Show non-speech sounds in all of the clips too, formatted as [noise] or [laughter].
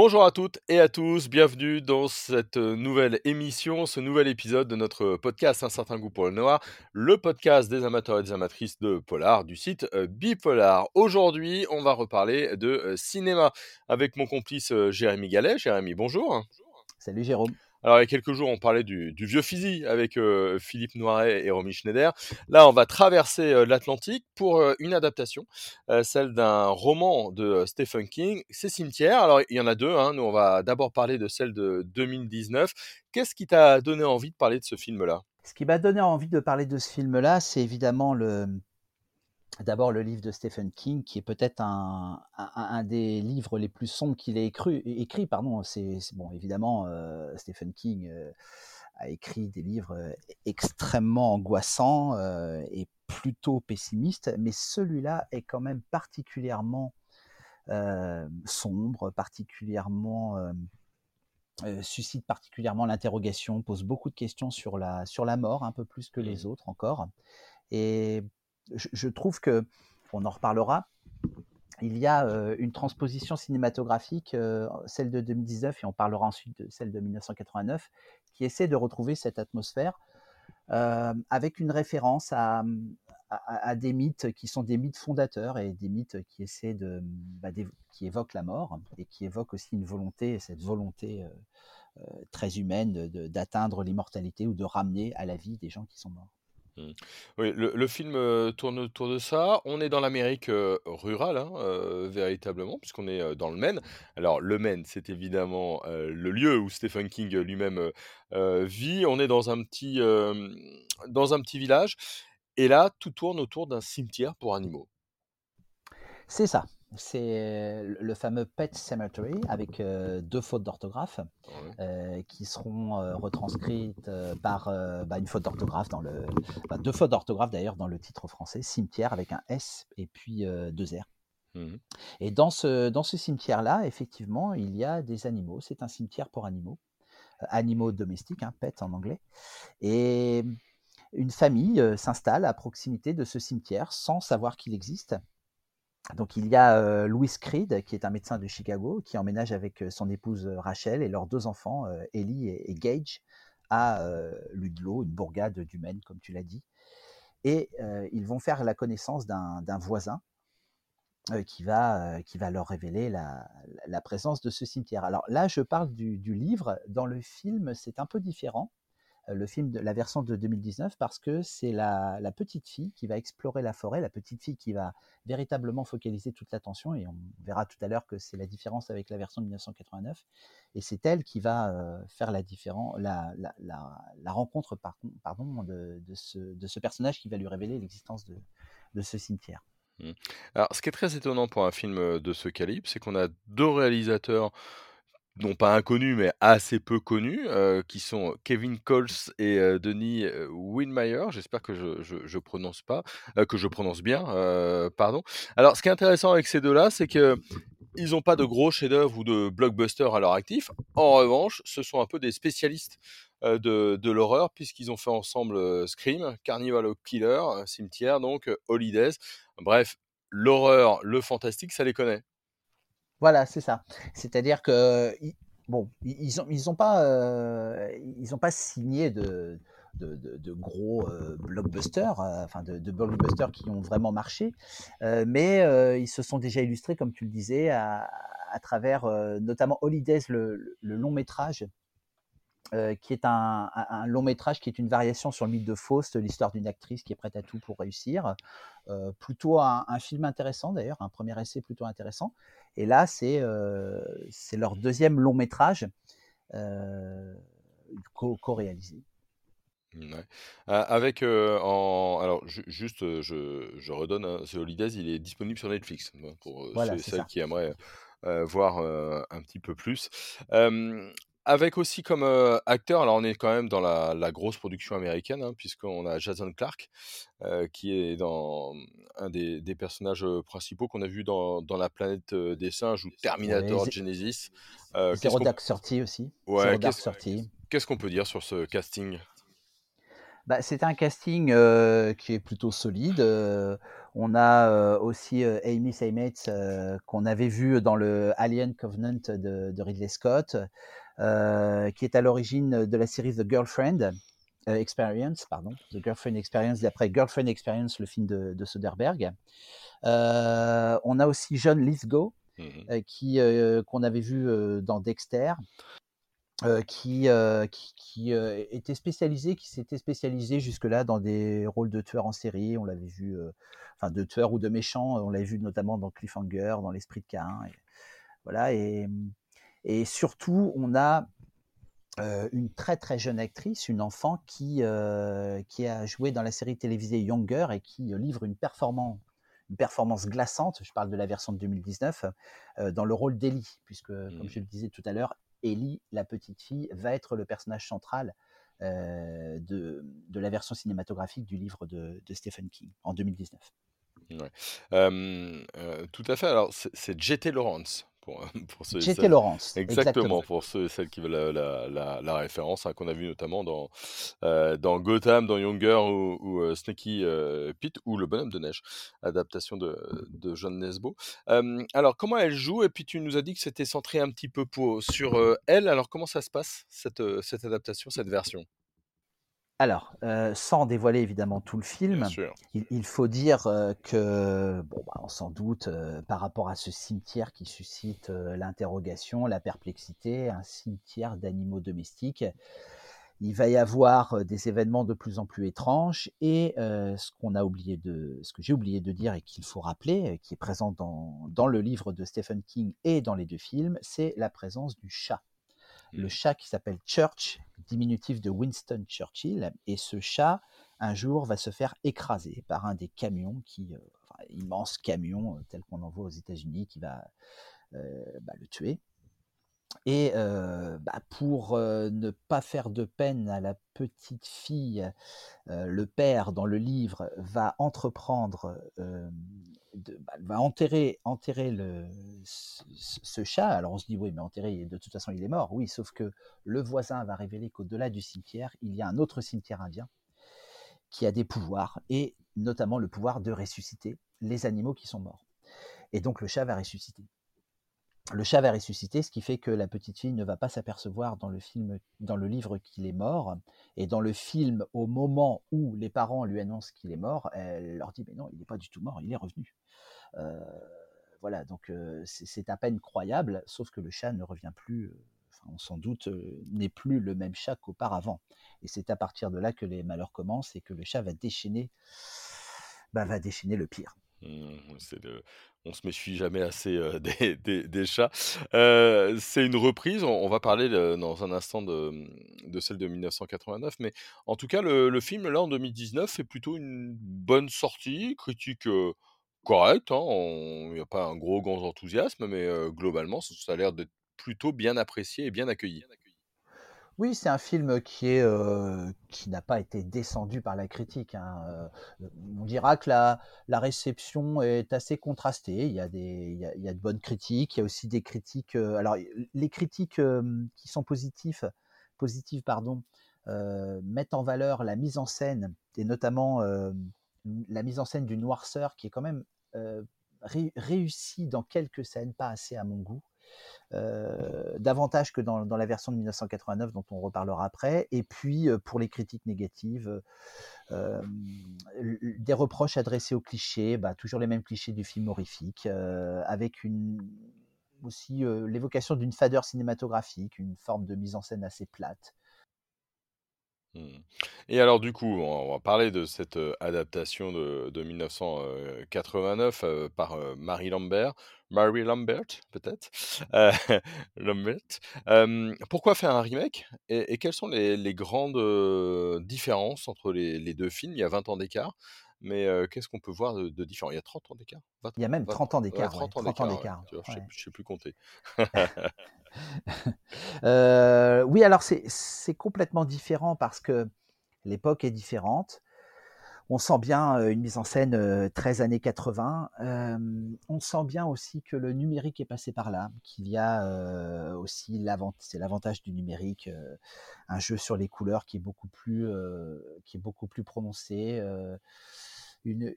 Bonjour à toutes et à tous, bienvenue dans cette nouvelle émission, ce nouvel épisode de notre podcast Un certain goût pour le noir, le podcast des amateurs et des amatrices de polar du site euh, Bipolar. Aujourd'hui, on va reparler de euh, cinéma avec mon complice euh, Jérémy Gallet. Jérémy, bonjour. Salut Jérôme. Alors, il y a quelques jours, on parlait du, vieux fusil avec euh, Philippe Noiret et Romy Schneider. Là, on va traverser euh, l'Atlantique pour euh, une adaptation, celle d'un roman de Stephen King, C'est Cimetière. Alors, il y en a deux. Hein. Nous, on va d'abord parler de celle de 2019. Qu'est-ce qui t'a donné envie de parler de ce film-là? Ce qui m'a donné envie de parler de ce film-là, c'est évidemment le, D'abord, le livre de Stephen King, qui est peut-être un, des livres les plus sombres qu'il ait écrit. écrit pardon, c'est bon, évidemment, euh, Stephen King euh, a écrit des livres euh, extrêmement angoissants et plutôt pessimistes, mais celui-là est quand même particulièrement sombre, particulièrement suscite particulièrement l'interrogation, pose beaucoup de questions sur la sur la mort, un peu plus que les mmh. autres encore. Et je, trouve que, on en reparlera, il y a euh, une transposition cinématographique, euh, celle de 2019, et on parlera ensuite de celle de 1989, qui essaie de retrouver cette atmosphère euh, avec une référence à, des mythes qui sont des mythes fondateurs et des mythes qui essaient de, bah, qui évoquent la mort et qui évoquent aussi une volonté, cette volonté très humaine d'atteindre l'immortalité ou de ramener à la vie des gens qui sont morts. Mmh. Oui, le, film tourne autour de ça. On est dans l'Amérique rurale, hein, véritablement, puisqu'on est dans le Maine. Alors, le Maine, c'est évidemment le lieu où Stephen King lui-même vit. On est dans un petit, dans un petit village. Et là, tout tourne autour d'un cimetière pour animaux. C'est ça c'est le fameux Pet Cemetery avec deux fautes d'orthographe qui seront retranscrites par bah, une faute d'orthographe dans le bah, deux fautes d'orthographe d'ailleurs dans le titre français cimetière avec un S et puis deux R. Mmh et dans ce, dans ce cimetière-là, effectivement, il y a des animaux. C'est un cimetière pour animaux, animaux domestiques, hein, pet en anglais. Et une famille s'installe à proximité de ce cimetière sans savoir qu'il existe. Donc il y a Louis Creed, qui est un médecin de Chicago, qui emménage avec son épouse Rachel et leurs deux enfants, Ellie et, Gage, à Ludlow, une bourgade du Maine, comme tu l'as dit. Et ils vont faire la connaissance d'un voisin qui, va, leur révéler la, présence de ce cimetière. Alors là, je parle du livre. Dans le film, c'est un peu différent le film, la version de 2019, parce que c'est la, petite fille qui va explorer la forêt, la petite fille qui va véritablement focaliser toute l'attention, et on verra tout à l'heure que c'est la différence avec la version de 1989, et c'est elle qui va euh, faire la, la, la, rencontre par, pardon, de, ce, personnage qui va lui révéler l'existence de, de ce cimetière. Mmh. Alors, ce qui est très étonnant pour un film de ce calibre, c'est qu'on a deux réalisateurs non pas inconnus, mais assez peu connus, qui sont Kevin Coles et Denis Winmeyer. J'espère que je, je, prononce pas, que je prononce bien, pardon. Alors, ce qui est intéressant avec ces deux-là, c'est que ils n'ont pas de gros chefs-d'œuvre ou de blockbusters à leur actif. En revanche, ce sont un peu des spécialistes de, de l'horreur, puisqu'ils ont fait ensemble Scream, Carnival Killer, Cimetière, donc Holidays. Bref, l'horreur, le fantastique, ça les connaît. Voilà, c'est ça. C'est-à-dire que bon, ils n'ont pas, euh, ils pas signé de, de, gros euh, blockbusters, euh, enfin de, blockbusters qui ont vraiment marché, mais ils se sont déjà illustrés, comme tu le disais, à, travers notamment Holidays, le, long métrage qui est un, long métrage qui est une variation sur le mythe de Faust, l'histoire d'une actrice qui est prête à tout pour réussir. plutôt un, film intéressant d'ailleurs, un premier essai plutôt intéressant. Et là, c'est leur deuxième long métrage co-réalisé. avec en alors juste je, je redonne hein, The Holidays il est disponible sur Netflix hein, pour ceux qui aimeraient voir un petit peu plus avec aussi comme acteur, alors on est quand même dans la, grosse production américaine, hein, puisqu'on a Jason Clark, qui est dans un des, personnages principaux qu'on a vu dans, La planète des singes ou Terminator Genesis. Zero Dark aussi. Ouais, qu'est-ce qu'on peut dire sur ce casting? Bah, C'est un casting qui est plutôt solide. on a aussi Amy Seymetz qu'on avait vu dans le Alien Covenant de, de Ridley Scott, qui est à l'origine de la série The Girlfriend. Experience, pardon, The Girlfriend Experience, d'après Girlfriend Experience, le film de, de Soderbergh. on a aussi John Lithgow, mmh qui qu'on avait vu dans Dexter, qui, qui, était spécialisé, qui s'était spécialisé jusque-là dans des rôles de tueurs en série. On l'avait vu, enfin de tueurs ou de méchants. On l'avait vu notamment dans Cliffhanger, dans L'Esprit de Cain. Et, voilà. Et, et, surtout, on a une très très jeune actrice, une enfant qui, qui a joué dans la série télévisée Younger et qui livre une performance une performance glaçante, je parle de la version de 2019, dans le rôle d'Ellie, puisque, comme mmh. je le disais tout à l'heure, Ellie, la petite fille, va être le personnage central euh, de, de, la version cinématographique du livre de, de Stephen King en 2019. Ouais. Euh, tout à fait. Alors, c'est J.T. Lawrence pour, [laughs] pour ceux Lawrence. Exactement, pour ceux et celles qui veulent la, la, la, référence, hein, qu'on a vu notamment dans, euh, dans Gotham, dans Younger ou, ou euh, Sneaky euh, Pete ou Le Bonhomme de Neige, adaptation de, de John Nesbo. alors, comment elle joue? Et puis, tu nous as dit que c'était centré un petit peu pour, sur elle. Alors, comment ça se passe, cette, cette adaptation, cette version? Alors, euh, sans dévoiler évidemment tout le film, il, faut dire euh, que, bon, bah, on s'en doute, euh, par rapport à ce cimetière qui suscite l'interrogation, la perplexité, un cimetière d'animaux domestiques, il va y avoir des événements de plus en plus étranges et ce qu'on a oublié de, ce que j'ai oublié de dire et qu'il faut rappeler, qui est présent dans, dans le livre de Stephen King et dans les deux films, c'est la présence du chat le chat qui s'appelle Church, diminutif de Winston Churchill. Et ce chat, un jour, va se faire écraser par un des camions, qui, euh, immense camion euh, tel qu'on en voit aux États-Unis, qui va euh, bah, le tuer. Et bah, pour ne pas faire de peine à la petite fille, le père dans le livre va entreprendre bah, va enterrer, enterrer le, ce, chat. Alors on se dit, oui, mais enterrer, de toute façon, il est mort. Oui, sauf que le voisin va révéler qu'au-delà du cimetière, il y a un autre cimetière indien qui a des pouvoirs, et notamment le pouvoir de ressusciter les animaux qui sont morts. Et donc le chat va ressusciter. Le chat va ressusciter, ce qui fait que la petite fille ne va pas s'apercevoir dans le film, dans le livre qu'il est mort, et dans le film, au moment où les parents lui annoncent qu'il est mort, elle leur dit mais non, il n'est pas du tout mort, il est revenu. Euh, voilà, donc euh, c'est à peine croyable, sauf que le chat ne revient plus, euh, enfin, on s'en doute, n'est plus le même chat qu'auparavant. Et c'est à partir de là que les malheurs commencent et que le chat va déchaîner, bah, va déchaîner le pire. Mmh, c'est on se méfie jamais assez [laughs] des, des, chats. c'est une reprise, on, va parler dans un instant de, celle de 1989, mais en tout cas, le, film, là, en 2019, est plutôt une bonne sortie, critique correct, hein, il n'y a pas un gros grand enthousiasme, mais globalement, ça, a l'air d'être plutôt bien apprécié et bien accueilli. Oui, c'est un film qui est qui n'a pas été descendu par la critique. Hein, on dira que la, réception est assez contrastée. Il y a de bonnes critiques. Il y a aussi des critiques. alors les critiques qui sont positives positives pardon mettent en valeur la mise en scène et notamment la mise en scène du noirceur qui est quand même euh, réussi dans quelques scènes, pas assez à mon goût. Euh, davantage que dans, la version de 1989 dont on reparlera après. Et puis euh, pour les critiques négatives, des reproches adressés aux clichés, bah, toujours les mêmes clichés du film horrifique, avec aussi l'évocation d'une fadeur cinématographique, une forme de mise en scène assez plate. Mmh. Et alors du coup, on va parler de cette, adaptation de de 1989, par, Marie Lambert. Mary Lambert, peut-être? [laughs] Lambert. pourquoi faire un remake? Et quelles sont les grandes, différences entre les deux films? Il y a 20 ans d'écart, mais qu'est-ce qu'on peut voir de différent? Il y a 30 ans d'écart? Il y a même 30 ans d'écart, 30 ans d'écart, je ne sais plus compter. [laughs] Euh, oui, alors c'est complètement différent parce que l'époque est différente. on sent bien une mise en scène 13 années 80. on sent bien aussi que le numérique est passé par là, qu'il y a aussi c'est l'avantage du numérique, un jeu sur les couleurs qui est beaucoup plus, qui est beaucoup plus prononcé, une,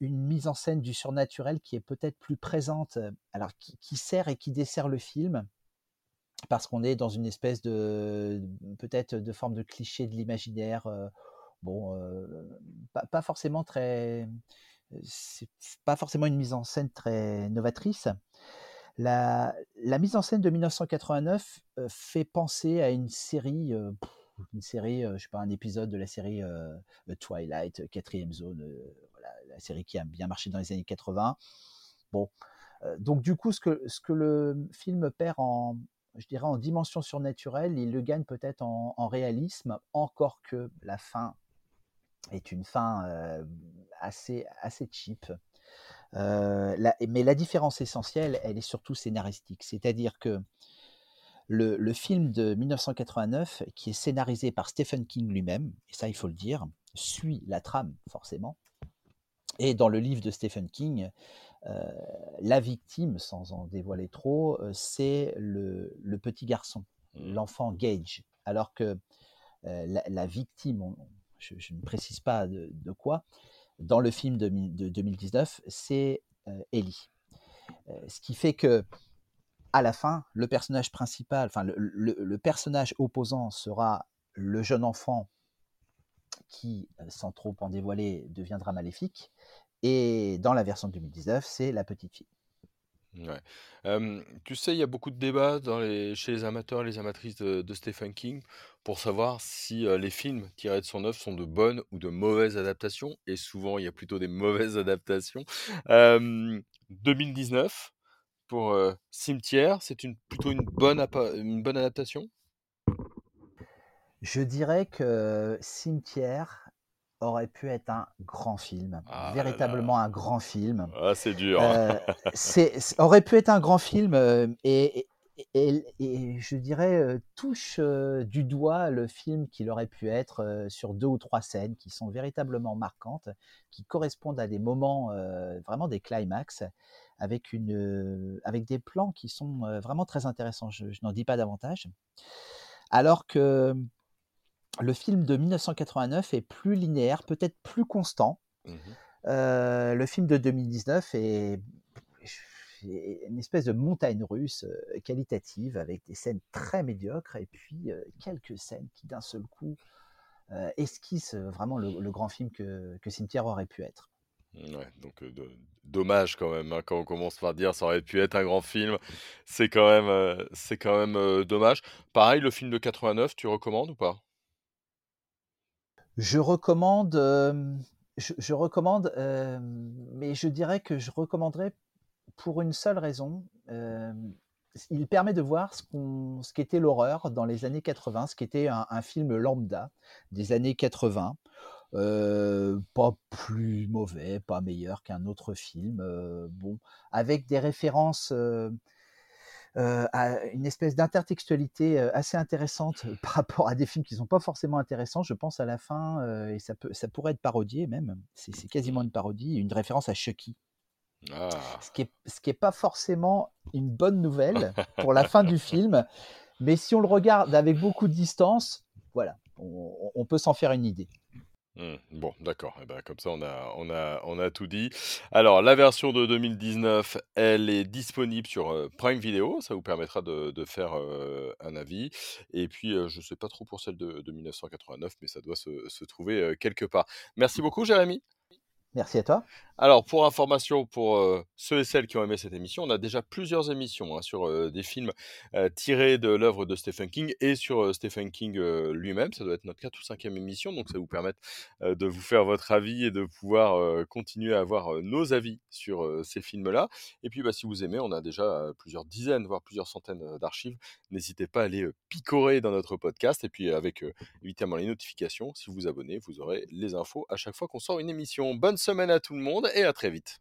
mise en scène du surnaturel qui est peut-être plus présente, alors qui, sert et qui dessert le film, parce qu'on est dans une espèce de peut-être de forme de cliché de l'imaginaire bon, pas, forcément très, c'est pas forcément une mise en scène très novatrice. La, mise en scène de 1989 fait penser à une série, une série, je sais pas, un épisode de la série Twilight, quatrième zone, la série qui a bien marché dans les années 80. Bon, donc du coup, ce que, ce que le film perd en, je dirais, en dimension surnaturelle, il le gagne peut-être en, réalisme, encore que la fin est une fin assez, assez cheap. mais la différence essentielle, elle est surtout scénaristique. C'est-à-dire que le, le, film de 1989, qui est scénarisé par Stephen King lui-même, et ça il faut le dire, suit la trame forcément. Et dans le livre de Stephen King, la victime, sans en dévoiler trop, c'est le, petit garçon, l'enfant Gage. Alors que la, la, victime, je, ne précise pas de, quoi, dans le film de, 2019, c'est euh, Ellie. Euh, ce qui fait que à la fin, le personnage principal, enfin le, personnage opposant sera le jeune enfant qui, euh, sans trop en dévoiler, deviendra maléfique. Et dans la version de 2019, c'est la petite fille. Ouais. tu sais, il y a beaucoup de débats chez les amateurs et les amatrices de Stephen King pour savoir si, les films tirés de son œuvre sont de bonnes ou de mauvaises adaptations et souvent, il y a plutôt des mauvaises adaptations. 2019 pour, Cimetière, c'est plutôt une bonne adaptation? Je dirais que Cimetière aurait pu être un grand film, ah véritablement un grand film. Ah, c'est dur. Euh, c'est, aurait pu être un grand film euh, et, et, et, je dirais euh, touche du doigt le film qu'il aurait pu être sur deux ou trois scènes qui sont véritablement marquantes, qui correspondent à des moments, vraiment des climax, avec, une, avec des plans qui sont vraiment très intéressants. Je, je n'en dis pas davantage. Alors que le film de 1989 est plus linéaire, peut-être plus constant. Mmh euh, le film de 2019 est, une espèce de montagne russe euh, qualitative avec des scènes très médiocres et puis euh, quelques scènes qui d'un seul coup esquissent vraiment le, grand film que, que, Cimetière aurait pu être. Ouais, donc dommage quand même, hein, quand on commence par dire ça aurait pu être un grand film, c'est quand même, c'est quand même dommage. Pareil, le film de 89, tu recommandes ou pas? Je recommande, je, recommande, mais je dirais que je recommanderais pour une seule raison. il permet de voir ce, qu'était l'horreur dans les années 80, ce qu'était un, un film lambda des années 80. pas plus mauvais, pas meilleur qu'un autre film. bon, avec des références euh, à une espèce d'intertextualité euh, assez intéressante euh, [laughs] par rapport à des films qui ne sont pas forcément intéressants. Je pense à la fin, et ça, peut, ça pourrait être parodié même. C'est quasiment une parodie, une référence à Chucky. Ah. Ce qui n'est pas forcément une bonne nouvelle [laughs] pour la fin du film, mais si on le regarde avec beaucoup de distance, voilà, on peut s'en faire une idée. Mmh. Bon, d'accord. Eh ben, comme ça, on a, on, a, tout dit. Alors, la version de 2019, elle est disponible sur Prime Video. Ça vous permettra de, faire un avis. Et puis, je ne sais pas trop pour celle de, de 1989, mais ça doit se trouver quelque part. Merci beaucoup, Jérémy. Merci à toi. Alors, pour information, pour euh, ceux et celles qui ont aimé cette émission, on a déjà plusieurs émissions hein, sur euh, des films euh, tirés de l'œuvre de Stephen King et sur Stephen King lui-même. Ça doit être notre 4 ou 5e émission, donc ça vous permet de vous faire votre avis et de pouvoir continuer à avoir nos avis sur ces films-là. Et puis, bah, si vous aimez, on a déjà plusieurs dizaines, voire plusieurs centaines d'archives. N'hésitez pas à aller picorer dans notre podcast. Et puis, avec évidemment les notifications, si vous vous abonnez, vous aurez les infos à chaque fois qu'on sort une émission. Bonne semaine à tout le monde et à très vite.